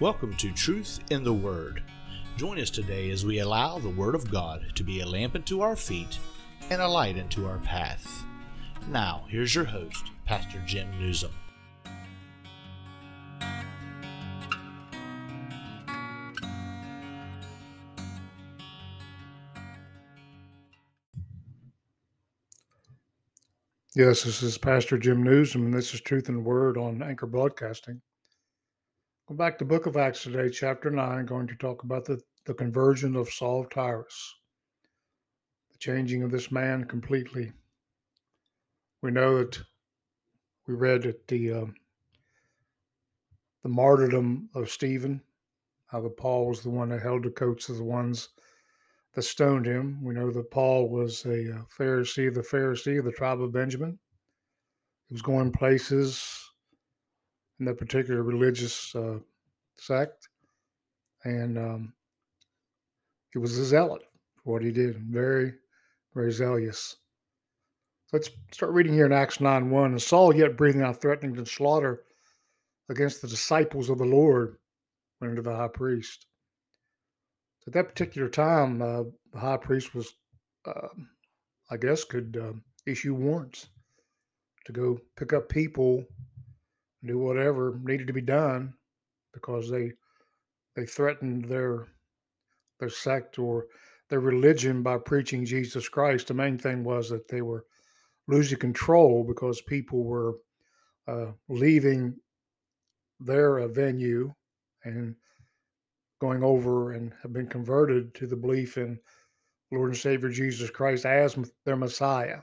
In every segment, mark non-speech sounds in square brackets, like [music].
Welcome to Truth in the Word. Join us today as we allow the Word of God to be a lamp unto our feet and a light unto our path. Now, here's your host, Pastor Jim Newsom. Yes, this is Pastor Jim Newsom, and this is Truth and Word on Anchor Broadcasting. Back to Book of Acts today, chapter 9, going to talk about the, the conversion of Saul of Tarsus, the changing of this man completely. We know that we read that the uh, the martyrdom of Stephen, how that Paul was the one that held the coats of the ones that stoned him. We know that Paul was a uh, Pharisee, the Pharisee of the tribe of Benjamin. He was going places in that particular religious uh, sect, and um, he was a zealot for what he did. Very, very zealous. Let's start reading here in Acts 9 1. And Saul, yet breathing out threatening to slaughter against the disciples of the Lord, went into the high priest. At that particular time, uh, the high priest was, uh, I guess, could uh, issue warrants to go pick up people, do whatever needed to be done, because they they threatened their their sect or their religion by preaching Jesus Christ. The main thing was that they were losing control because people were uh, leaving their uh, venue and going over and have been converted to the belief in Lord and Savior Jesus Christ as their Messiah.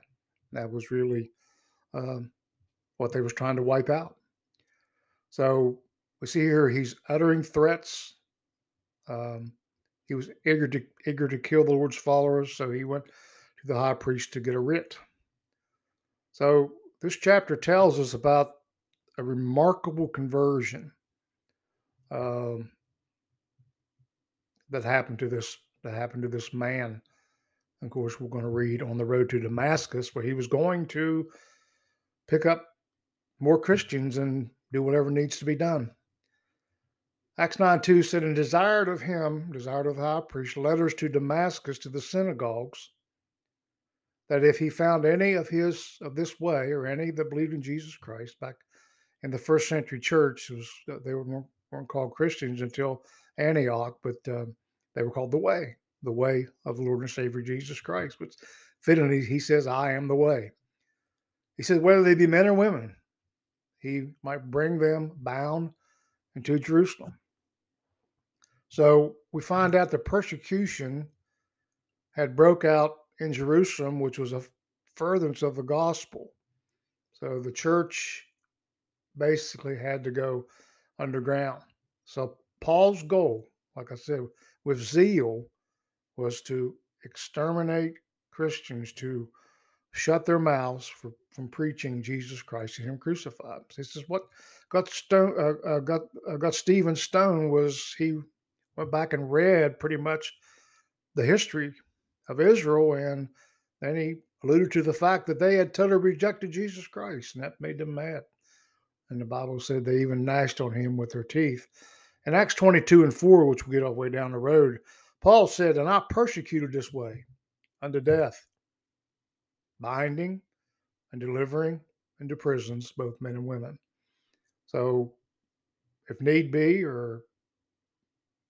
That was really um, what they was trying to wipe out. So we see here he's uttering threats. Um, he was eager to eager to kill the Lord's followers, so he went to the high priest to get a writ. So this chapter tells us about a remarkable conversion. Um, that happened to this that happened to this man. Of course, we're going to read on the road to Damascus, where he was going to pick up more Christians and do whatever needs to be done. Acts 9 2 said, And desired of him, desired of the high priest, letters to Damascus to the synagogues, that if he found any of his of this way, or any that believed in Jesus Christ, back in the first century church, was they were, weren't called Christians until Antioch, but uh, they were called the Way, the Way of the Lord and Savior Jesus Christ. But fittingly, he says, I am the way. He says, whether they be men or women, he might bring them bound into Jerusalem. So we find out the persecution had broke out in Jerusalem, which was a furtherance of the gospel. So the church basically had to go underground. So Paul's goal, like I said, with zeal, was to exterminate Christians, to shut their mouths for, from preaching Jesus Christ and Him crucified. This is what got Stone, uh, uh, got uh, got Stephen Stone was he went back and read pretty much the history of Israel, and then he alluded to the fact that they had totally rejected Jesus Christ, and that made them mad. And the Bible said they even gnashed on him with their teeth. In Acts 22 and 4, which we get all the way down the road, Paul said, And I persecuted this way unto death, binding and delivering into prisons both men and women. So, if need be, or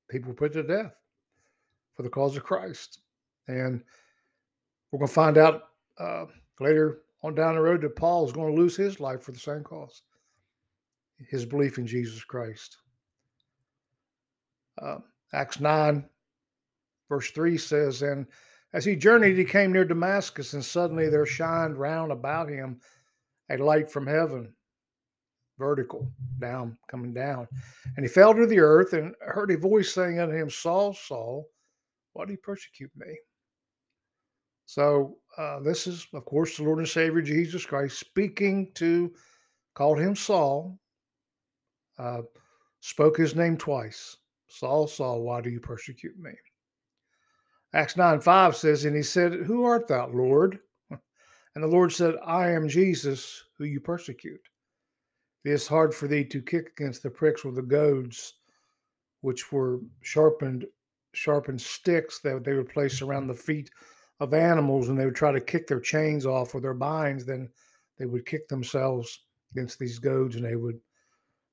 people put to death for the cause of Christ. And we're going to find out uh, later on down the road that Paul is going to lose his life for the same cause his belief in Jesus Christ. Uh, Acts 9, verse 3 says, And as he journeyed, he came near Damascus, and suddenly there shined round about him a light from heaven, vertical, down, coming down. And he fell to the earth and heard a voice saying unto him, Saul, Saul, why do you persecute me? So, uh, this is, of course, the Lord and Savior Jesus Christ speaking to, called him Saul, uh, spoke his name twice Saul, Saul, why do you persecute me? Acts 9 5 says, And he said, Who art thou, Lord? And the Lord said, I am Jesus, who you persecute. It is hard for thee to kick against the pricks with the goads. which were sharpened sharpened sticks that they would place around the feet of animals, and they would try to kick their chains off or their binds. Then they would kick themselves against these goads, and they would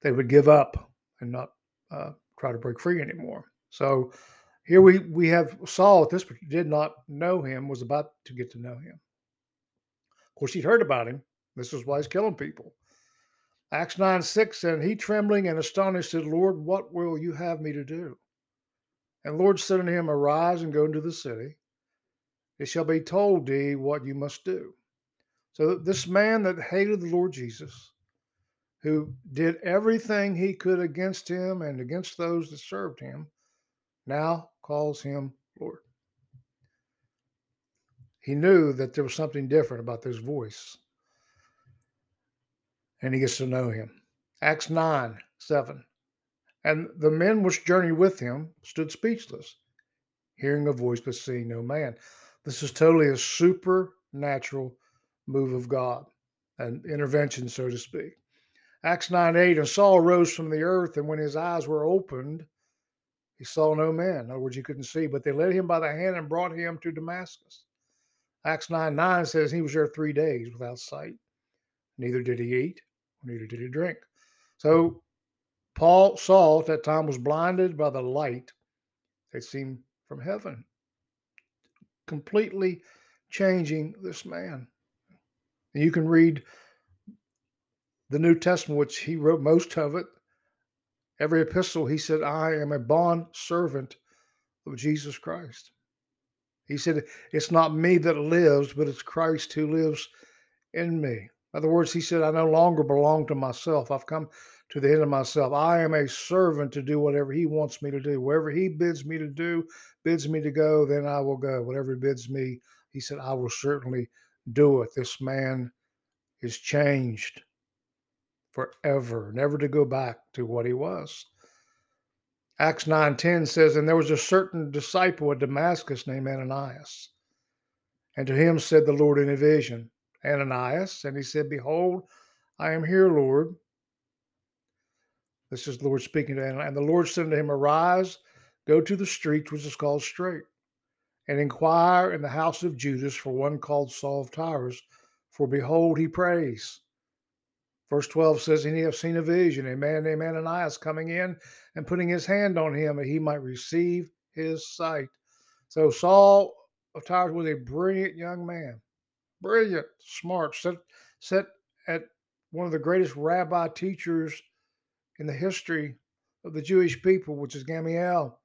they would give up and not uh, try to break free anymore. So here we we have Saul. This did not know him, was about to get to know him. Of course, he'd heard about him. This is why he's killing people. Acts 9 6 and he trembling and astonished said, Lord, what will you have me to do? And Lord said unto him, Arise and go into the city. It shall be told thee what you must do. So this man that hated the Lord Jesus, who did everything he could against him and against those that served him, now calls him Lord. He knew that there was something different about this voice. And he gets to know him. Acts 9 7. And the men which journeyed with him stood speechless, hearing a voice but seeing no man. This is totally a supernatural move of God, an intervention, so to speak. Acts 9 8, and Saul rose from the earth, and when his eyes were opened, he saw no man. In other words, he couldn't see, but they led him by the hand and brought him to Damascus. Acts 9 9 says he was there three days without sight. Neither did he eat, neither did he drink. So Paul, Saul at that time was blinded by the light that seemed from heaven, completely changing this man. And you can read the New Testament, which he wrote most of it. Every epistle, he said, I am a bond servant of Jesus Christ. He said, It's not me that lives, but it's Christ who lives in me. In other words, he said, I no longer belong to myself. I've come to the end of myself. I am a servant to do whatever he wants me to do. Wherever he bids me to do, bids me to go, then I will go. Whatever he bids me, he said, I will certainly do it. This man is changed forever, never to go back to what he was. Acts 9:10 says, And there was a certain disciple at Damascus named Ananias. And to him said the Lord in a vision, Ananias, and he said, Behold, I am here, Lord. This is the Lord speaking to him. And the Lord said to him, Arise, go to the street which is called Straight, and inquire in the house of Judas for one called Saul of Tarsus, for behold, he prays. Verse 12 says, And he have seen a vision, a man named Ananias coming in and putting his hand on him that he might receive his sight. So Saul of Tarsus was a brilliant young man, brilliant, smart, set, set at one of the greatest rabbi teachers in the history of the Jewish people, which is Gamaliel.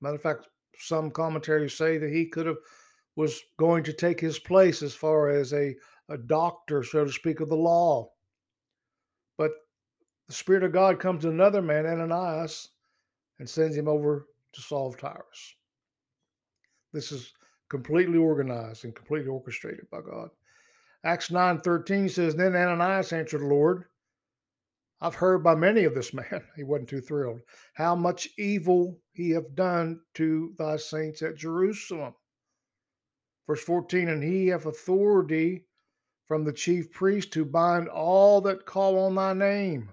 Matter of fact, some commentators say that he could have was going to take his place as far as a, a doctor, so to speak, of the law. The Spirit of God comes to another man, Ananias, and sends him over to solve Tyrus. This is completely organized and completely orchestrated by God. Acts 9:13 says, Then Ananias answered the Lord, I've heard by many of this man, [laughs] he wasn't too thrilled, how much evil he have done to thy saints at Jerusalem. Verse 14, and he hath authority from the chief priest to bind all that call on thy name.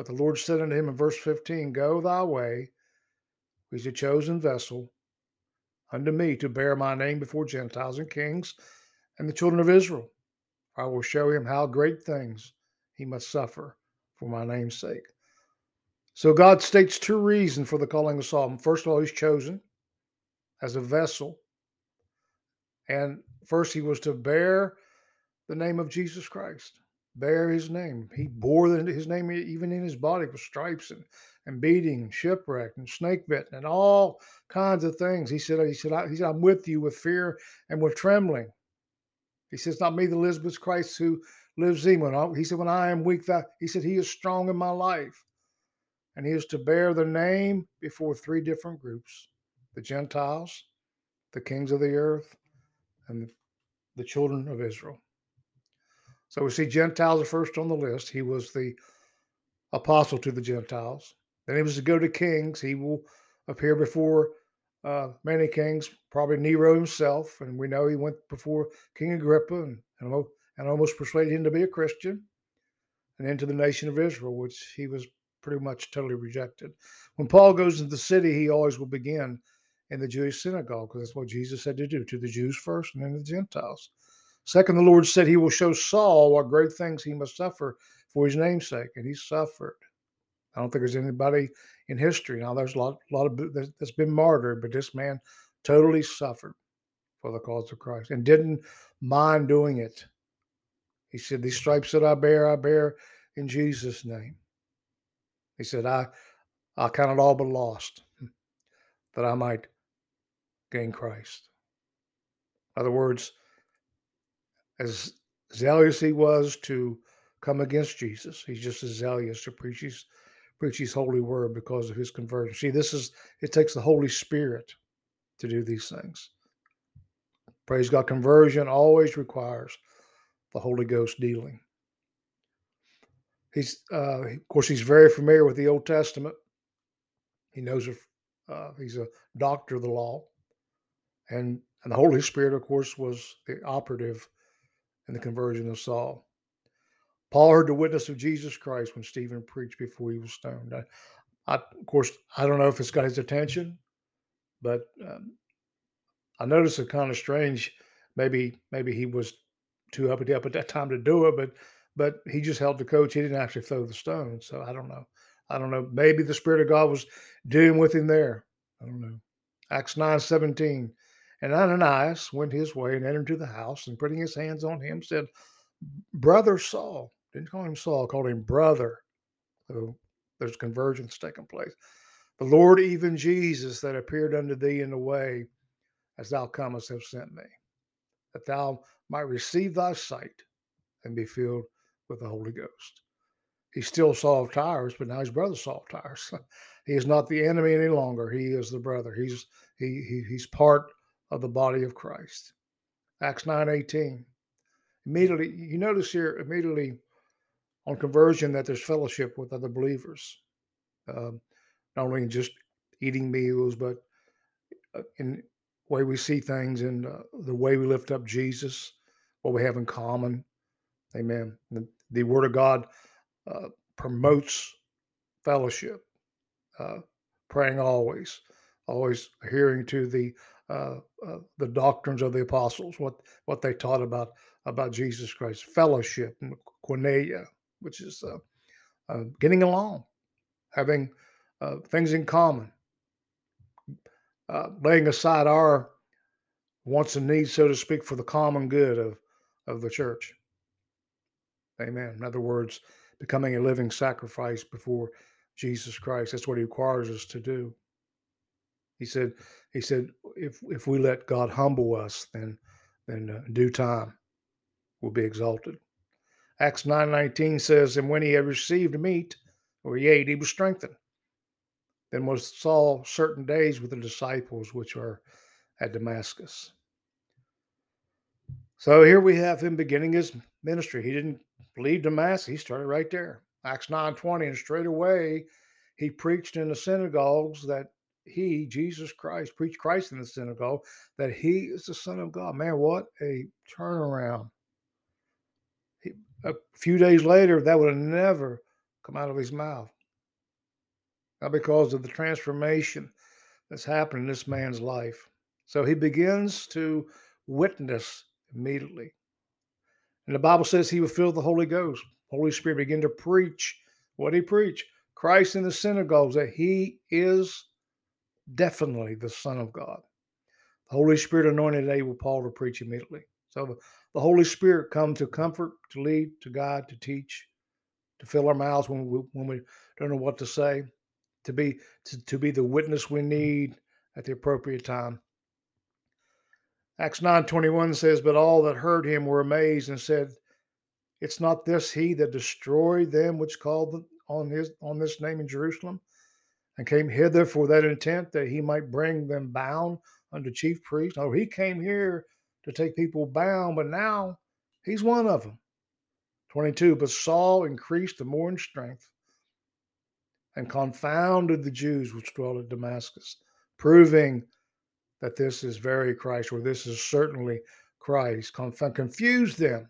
But the Lord said unto him in verse 15, Go thy way, he's a chosen vessel unto me to bear my name before Gentiles and kings and the children of Israel. I will show him how great things he must suffer for my name's sake. So God states two reasons for the calling of Saul. First of all, he's chosen as a vessel. And First, he was to bear the name of Jesus Christ, bear his name. He bore his name even in his body with stripes and, and beating, and shipwreck, and snake bitten, and all kinds of things. He said, he said, he said, I'm with you with fear and with trembling. He says, not me the but Christ who lives in me. He said, when I am weak, that he said, he is strong in my life. And he is to bear the name before three different groups the Gentiles, the kings of the earth, and the children of Israel. So we see Gentiles are first on the list. He was the apostle to the Gentiles. Then he was to go to kings. He will appear before uh, many kings, probably Nero himself. And we know he went before King Agrippa and, and almost persuaded him to be a Christian and into the nation of Israel, which he was pretty much totally rejected. When Paul goes into the city, he always will begin in the Jewish synagogue because that's what Jesus said to do to the Jews first and then the Gentiles. Second, the Lord said he will show Saul what great things he must suffer for his namesake, and he suffered. I don't think there's anybody in history now. There's a lot, a lot of that's been martyred, but this man totally suffered for the cause of Christ and didn't mind doing it. He said, "These stripes that I bear, I bear in Jesus' name." He said, "I, I count it all but lost, that I might gain Christ." In other words, as zealous he was to come against Jesus, he's just as zealous to preach his preach his holy word because of his conversion. See, this is it takes the Holy Spirit to do these things. Praise God. Conversion always requires the Holy Ghost dealing. He's, uh, of course, he's very familiar with the Old Testament. He knows if uh, he's a doctor of the law, and and the Holy Spirit, of course, was the operative in the conversion of Saul. Paul heard the witness of Jesus Christ when Stephen preached before he was stoned. I, I, of course, I don't know if it's got his attention, but um, I noticed it kind of strange. Maybe maybe he was too uppity up at that time to do it, but but he just held the coach. He didn't actually throw the stone. So I don't know. I don't know. Maybe the Spirit of God was dealing with him there. I don't know. Acts 9 17. And Ananias went his way and entered into the house and putting his hands on him said, Brother Saul, didn't call him Saul, called him brother. So there's convergence taking place. The Lord, even Jesus, that appeared unto thee in the way, as thou comest, have sent me, that thou might receive thy sight and be filled with the Holy Ghost. He still of Tyre, but now he's brother of Tyre. [laughs] he is not the enemy any longer. He is the brother. He's he, he he's part of the body of Christ. Acts 9 18. Immediately, you notice here immediately on conversion that there's fellowship with other believers. Um, not only in just eating meals, but uh, in way we see things and uh, the way we lift up Jesus, what we have in common. Amen. The, the Word of God uh, promotes fellowship, uh, praying always, always adhering to the uh, uh, the doctrines of the apostles, what what they taught about about Jesus Christ, fellowship, koinonia, which is getting along, having things in common, uh, laying aside our wants and needs, so to speak, for the common good of, of the church. Amen. In other words, becoming a living sacrifice before Jesus Christ. That's what he requires us to do. He said, he said, if if we let God humble us, then then uh, due time will be exalted. Acts 9:19 says, and when he had received meat, or he ate, he was strengthened. Then was Saul certain days with the disciples which were at Damascus. So here we have him beginning his ministry. He didn't leave Damascus, he started right there. Acts 9:20, and straight away he preached in the synagogues that he, Jesus Christ, preached Christ in the synagogue, that he is the Son of God. Man, what a turnaround. He, a few days later, that would have never come out of his mouth not because of the transformation that's happened in this man's life. So he begins to witness immediately. And the Bible says he was filled the Holy Ghost. Holy Spirit began to preach what he preached. Christ in the synagogues that he is definitely the Son of God. The Holy Spirit anointed able Paul to preach immediately. So the, Holy Spirit come to comfort, to lead, to guide, to teach, to fill our mouths when we, when we don't know what to say to be to, to be the witness we need at the appropriate time. Acts 9:21 says, But all that heard him were amazed and said, It's not this he that destroyed them which called on his on this name in Jerusalem, and came hither for that intent that he might bring them bound unto chief priests. No, he came here to take people bound, but now he's one of them. 22. But Saul increased the more in strength and confounded the Jews which dwelt at Damascus, proving that this is very Christ, or this is certainly Christ. Conf- confused them.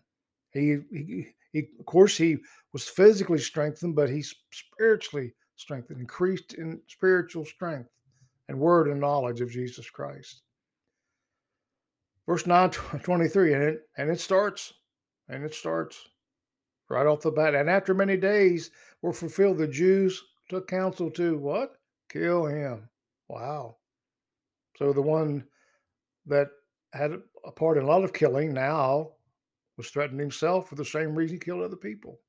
He, he, he, of course, he was physically strengthened, but he's spiritually strength, increased in spiritual strength and word and knowledge of Jesus Christ. Verse 9 [laughs] 23, and it and it starts, and it starts right off the bat. And after many days were fulfilled, the Jews took counsel to what? Kill him. Wow. So the one that had a part in a lot of killing now was threatening himself for the same reason he killed other people.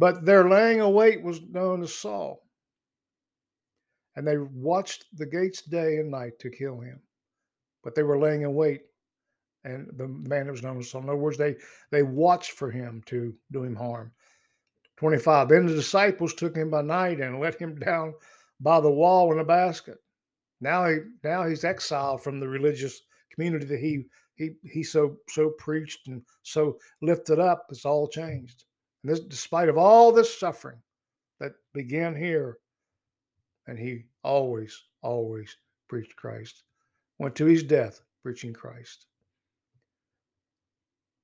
But their laying await was known as Saul. And they watched the gates day and night to kill him. But they were laying in wait. And the man that was known as Saul. In other words, they, they watched for him to do him harm. 25. Then the disciples took him by night and let him [laughs] down by the wall in a basket. Now he now he's exiled from the religious community that he he he so so preached and so lifted up. It's all changed. And this, despite of all this suffering that began here, and he always, always preached Christ, went to his death preaching Christ.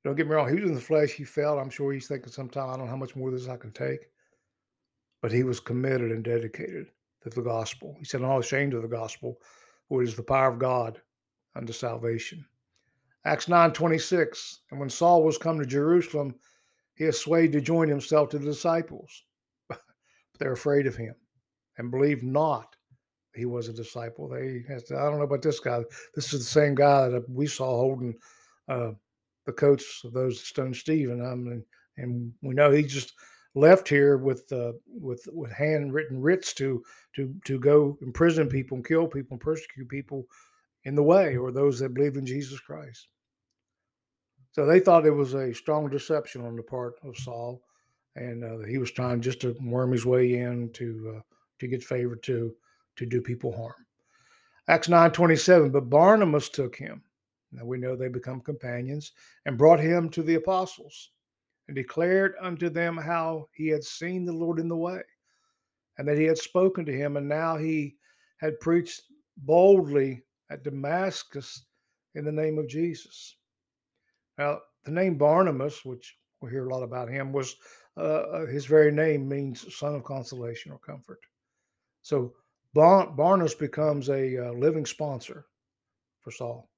Don't get me wrong, he was in the flesh, he felt. I'm sure he's thinking sometime, I don't know how much more of this I can take. But he was committed and dedicated to the gospel. He said, I'm not ashamed of the gospel, for it is the power of God unto salvation. Acts 9 26. And when Saul was come to Jerusalem, he is swayed to join himself to the disciples. but [laughs] they're afraid of him and believe not he was a disciple. They, I don't know about this guy. This is the same guy that we saw holding uh, the coats of those that stoned Stephen. I mean, and we know he just left here with uh, with with handwritten writs to to to go imprison people and kill people and persecute people in the way, or those that believe in Jesus Christ. So they thought it was a strong deception on the part of Saul, and uh, he was trying just to worm his way in to uh, to get favor to to do people harm. Acts nine twenty seven. But Barnabas took him. Now we know they become companions and brought him to the apostles, and declared unto them how he had seen the Lord in the way, and that he had spoken to him, and now he had preached boldly at Damascus in the name of Jesus. Now, the name Barnabas, which we hear a lot about him, was uh, uh, his very name means son of consolation or comfort. So Bar- Barnabas becomes a uh, living sponsor for Saul.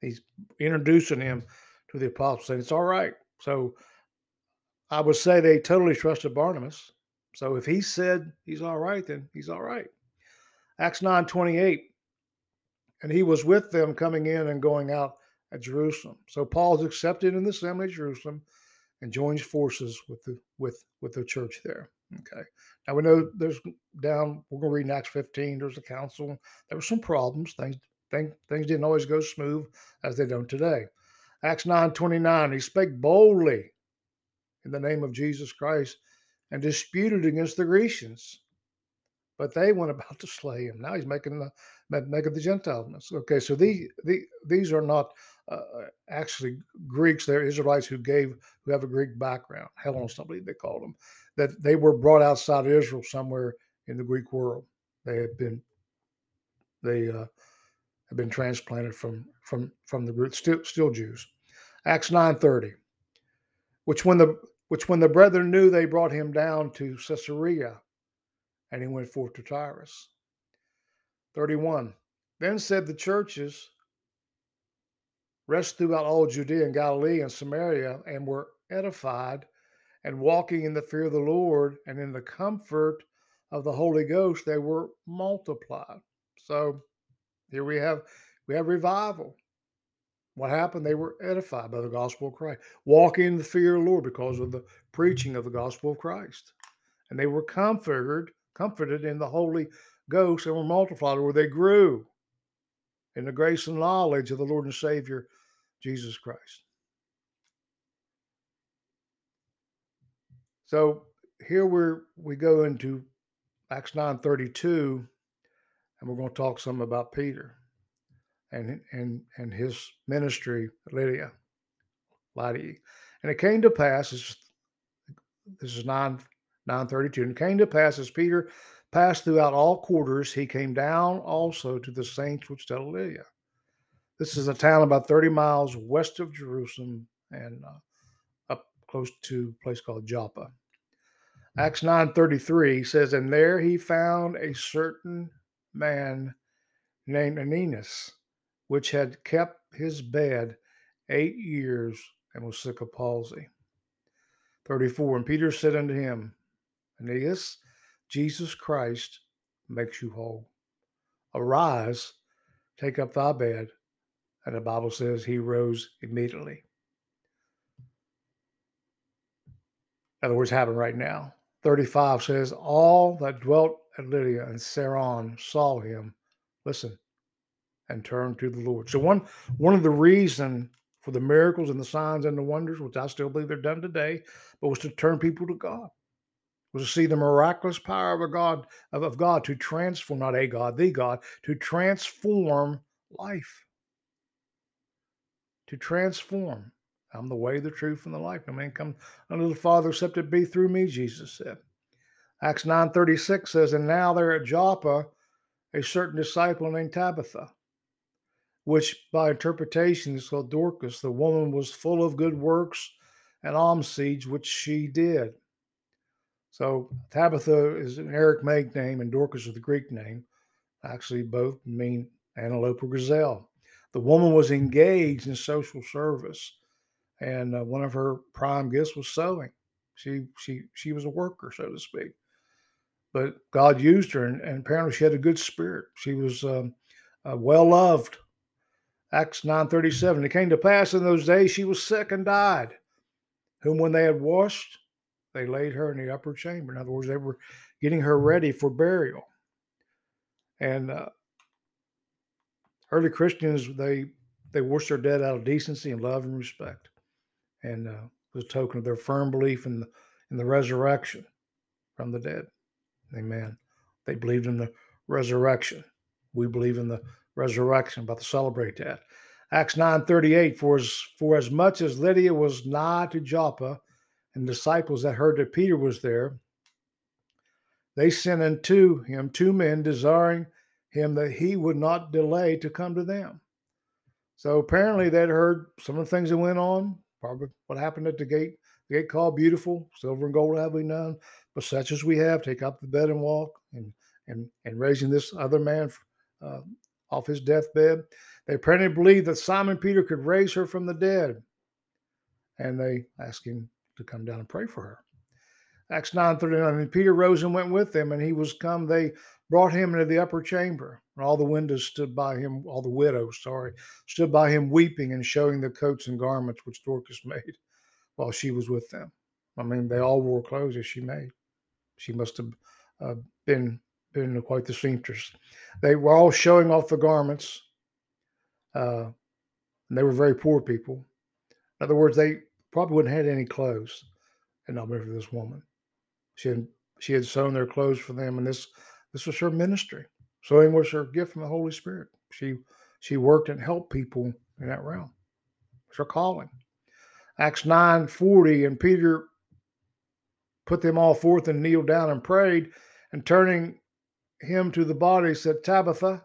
He's introducing him to the apostles, saying it's all right. So I would say they totally trusted Barnabas. So if he said he's all right, then he's all right. Acts 9 28. And he was with them coming in and going out at Jerusalem. So Paul is accepted in the assembly of Jerusalem and joins forces with the with with the church there. Okay. Now we know there's down. We're going to read in Acts 15. There's a council. There were some problems. Things things things didn't always go smooth as they don't today. Acts 9:29. He spake boldly in the name of Jesus Christ and disputed against the Grecians but they went about to slay him. Now he's making the making the Gentiles. Okay, so these the, these are not uh, uh, actually Greeks. They're Israelites who gave who have a Greek background. Hellenes, I believe they called them. That they were brought outside of Israel somewhere in the Greek world. They had been they uh, have been transplanted from from from the root still still Jews. Acts nine thirty, which when the which when the brethren knew, they brought him down to Caesarea and he went forth to Tarsus. 31. Then said the churches, rest throughout all Judea and Galilee and Samaria, and were edified and walking in the fear of the Lord and in the comfort of the Holy Ghost, they were multiplied. So here we have we have revival. What happened? They were edified by the gospel of Christ, walking in the fear of the Lord because of the preaching of the gospel of Christ. And they were comforted comforted in the Holy Ghost and were multiplied, where they grew in the grace and knowledge of the Lord and Savior, Jesus Christ. So here we're we go into Acts 9:32, and we're going to talk some about Peter and and and his ministry, Lydia, Lydia. And it came to pass, this, is 9 932. And came to pass as Peter passed throughout all quarters, he came down also to the saints which dwelt Lydda. This is a town about 30 miles west of Jerusalem and uh, up close to a place called Joppa. Acts 9:33 says, And there he found a certain man named Aeneas, which had kept his bed eight years and was sick of palsy. 34. And Peter said unto him, Aeneas, Jesus Christ makes you whole. Arise, take up thy bed. And the Bible says he rose immediately. In other words, happened right now. 35 says, All that dwelt at Lydda and Saron saw him, listen, and turned to the Lord. So one one of the reason for the miracles and the signs and the wonders, which I still believe they're done today, but was to turn people to God. Was to see the miraculous power of a God of, of God to transform, not a God, the God, to transform life. To transform. I'm the way, the truth, and the life. No man come unto the Father except it be through me, Jesus said. Acts 9:36 says, And now there at Joppa a certain disciple named Tabitha, which by interpretation is called Dorcas. The woman was full of good works and almsdeeds, which she did. So Tabitha is an Aramaic name, and Dorcas is the Greek name. Actually, both mean antelope or gazelle. The woman was engaged in social service and uh, one of her prime gifts was sewing. She she she was a worker, so to speak. But God used her, and, and apparently she had a good spirit. She was um, uh, well loved. Acts nine thirty seven. It came to pass in those days she was sick and died. Whom when they had washed, they laid her in the upper chamber. In other words, they were getting her ready for burial. And uh, early Christians they they washed their dead out of decency and love and respect and uh, was a token of their firm belief in the, in the resurrection from the dead. Amen. They believed in the resurrection. We believe in the resurrection, about to celebrate that. Acts 9:38, for as for as much as Lydda was nigh to Joppa, and disciples that heard that Peter was there, they sent unto him two men desiring him that he would not delay to come to them. So apparently they'd heard some of the things that went on, Probably what happened at the gate. The gate called beautiful, silver and gold have we none, but such as we have, take up the bed and walk. And and and raising this other man uh, off his deathbed, they apparently believed that Simon Peter could raise her from the dead, and they asked him to come down and pray for her. Acts 9:39. And Peter rose and went with them, and he was come. They brought him into the upper chamber. And all the windows stood by him, all the widows, sorry, stood by him weeping and showing the coats and garments which Dorcas [laughs] made while she was with them. I mean, they all wore clothes as she made. She must have uh, been been quite the seamstress. They were all showing off the garments, uh, and they were very poor people. In other words, they probably wouldn't have had any clothes, and not for this woman. She had she had sewn their clothes for them, and this this was her ministry. Sewing was her gift from the Holy Spirit. She she worked and helped people in that realm. It's her calling. Acts 9 40, and Peter put them all forth and kneeled down and prayed, and turning him to the body, said, Tabitha,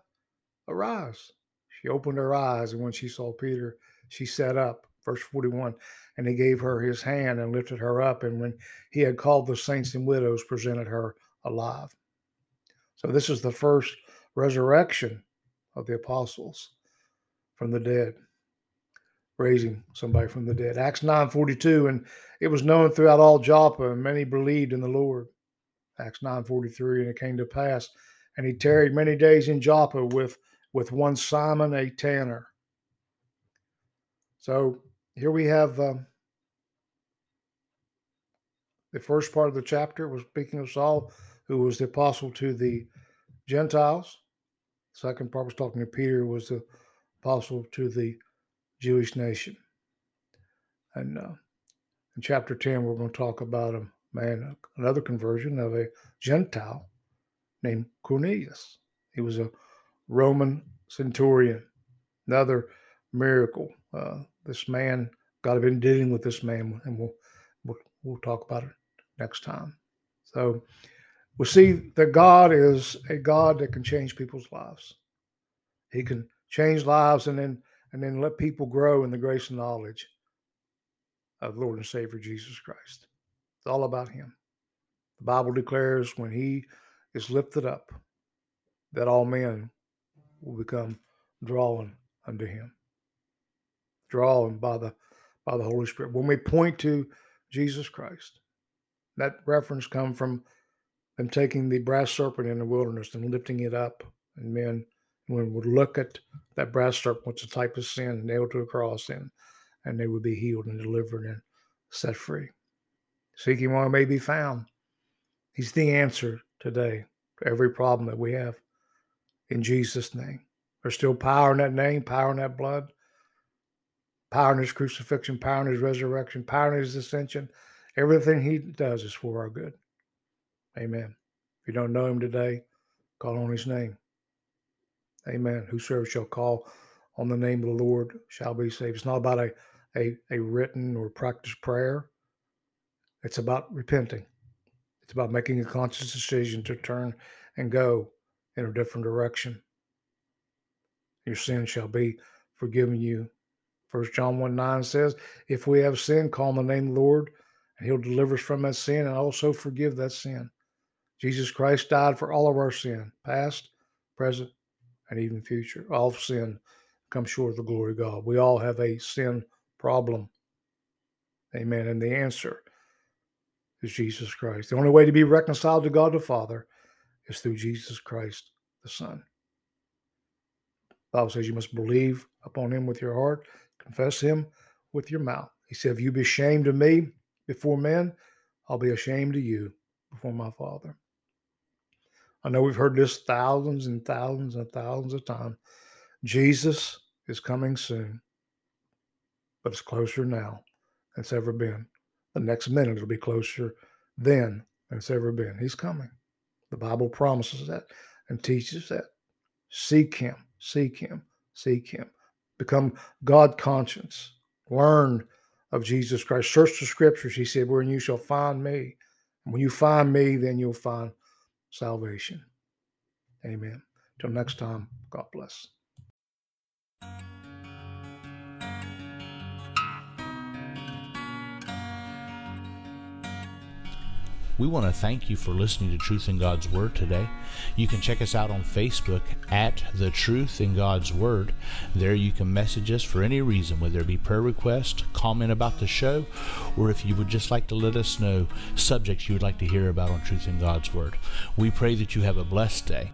arise. She opened her eyes, and when she saw Peter, she sat up. Verse 41, and he gave her his hand and lifted her up, and when he had called the saints and widows, presented her alive. So this is the first resurrection of the apostles from the dead, raising somebody from the dead. Acts 9:42, and it was known throughout all Joppa, and many believed in the Lord. Acts 9:43, and it came to pass, and he tarried many days in Joppa with with one Simon a tanner. So here we have um, the first part of the chapter was speaking of Saul who was the apostle to the Gentiles. Second part was talking to Peter, who was the apostle to the Jewish nation. And uh, in chapter 10, we're going to talk about a man, another conversion of a Gentile named Cornelius. He was a Roman centurion, another miracle. Uh, this man, God had been dealing with this man, and we'll, we'll, we'll talk about it next time. So, we see that God is a God that can change people's lives. He can change lives and then and then let people grow in the grace and knowledge of Lord and Savior Jesus Christ. It's all about Him. The Bible declares when he is lifted up, that all men will become drawn unto him. Drawn by the by the Holy Spirit. When we point to Jesus Christ, that reference come from them taking the brass serpent in the wilderness and lifting it up. And men when would look at that brass serpent, which is a type of sin, nailed to a cross, and and they would be healed and delivered and set free. Seeking while may be found. He's the answer today to every problem that we have in Jesus' name. There's still power in that name, power in that blood, power in his crucifixion, power in his resurrection, power in his ascension. Everything he does is for our good. Amen. If you don't know him today, call on his name. Amen. Whosoever shall call on the name of the Lord shall be saved. It's not about a, a, a written or practiced prayer. It's about repenting. It's about making a conscious decision to turn and go in a different direction. Your sin shall be forgiven you. First John 1 9 says, If we have sin, call on the name of the Lord, and he'll deliver us from that sin and also forgive that sin. Jesus Christ died for all of our sin, past, present, and even future. All sin comes short of the glory of God. We all have a sin problem. Amen. And the answer is Jesus Christ. The only way to be reconciled to God the Father is through Jesus Christ the Son. The Bible says you must believe upon him with your heart, confess him with your mouth. He said, If you be ashamed of me before men, I'll be ashamed of you before my Father. I know we've heard this thousands and thousands and thousands of times. Jesus is coming soon, but it's closer now than it's ever been. The next minute it'll be closer then than it's ever been. He's coming. The Bible promises that and teaches that. Seek Him, seek Him, seek Him. Become God conscious. Learn of Jesus Christ. Search the scriptures. He said, Wherein you shall find me. And when you find me, then you'll find salvation. Amen. Till next time, God bless. We want to thank you for listening to Truth in God's Word today. You can check us out on Facebook at The Truth in God's Word. There you can message us for any reason, whether it be prayer request, comment about the show, or if you would just like to let us know subjects you would like to hear about on Truth in God's Word. We pray that you have a blessed day.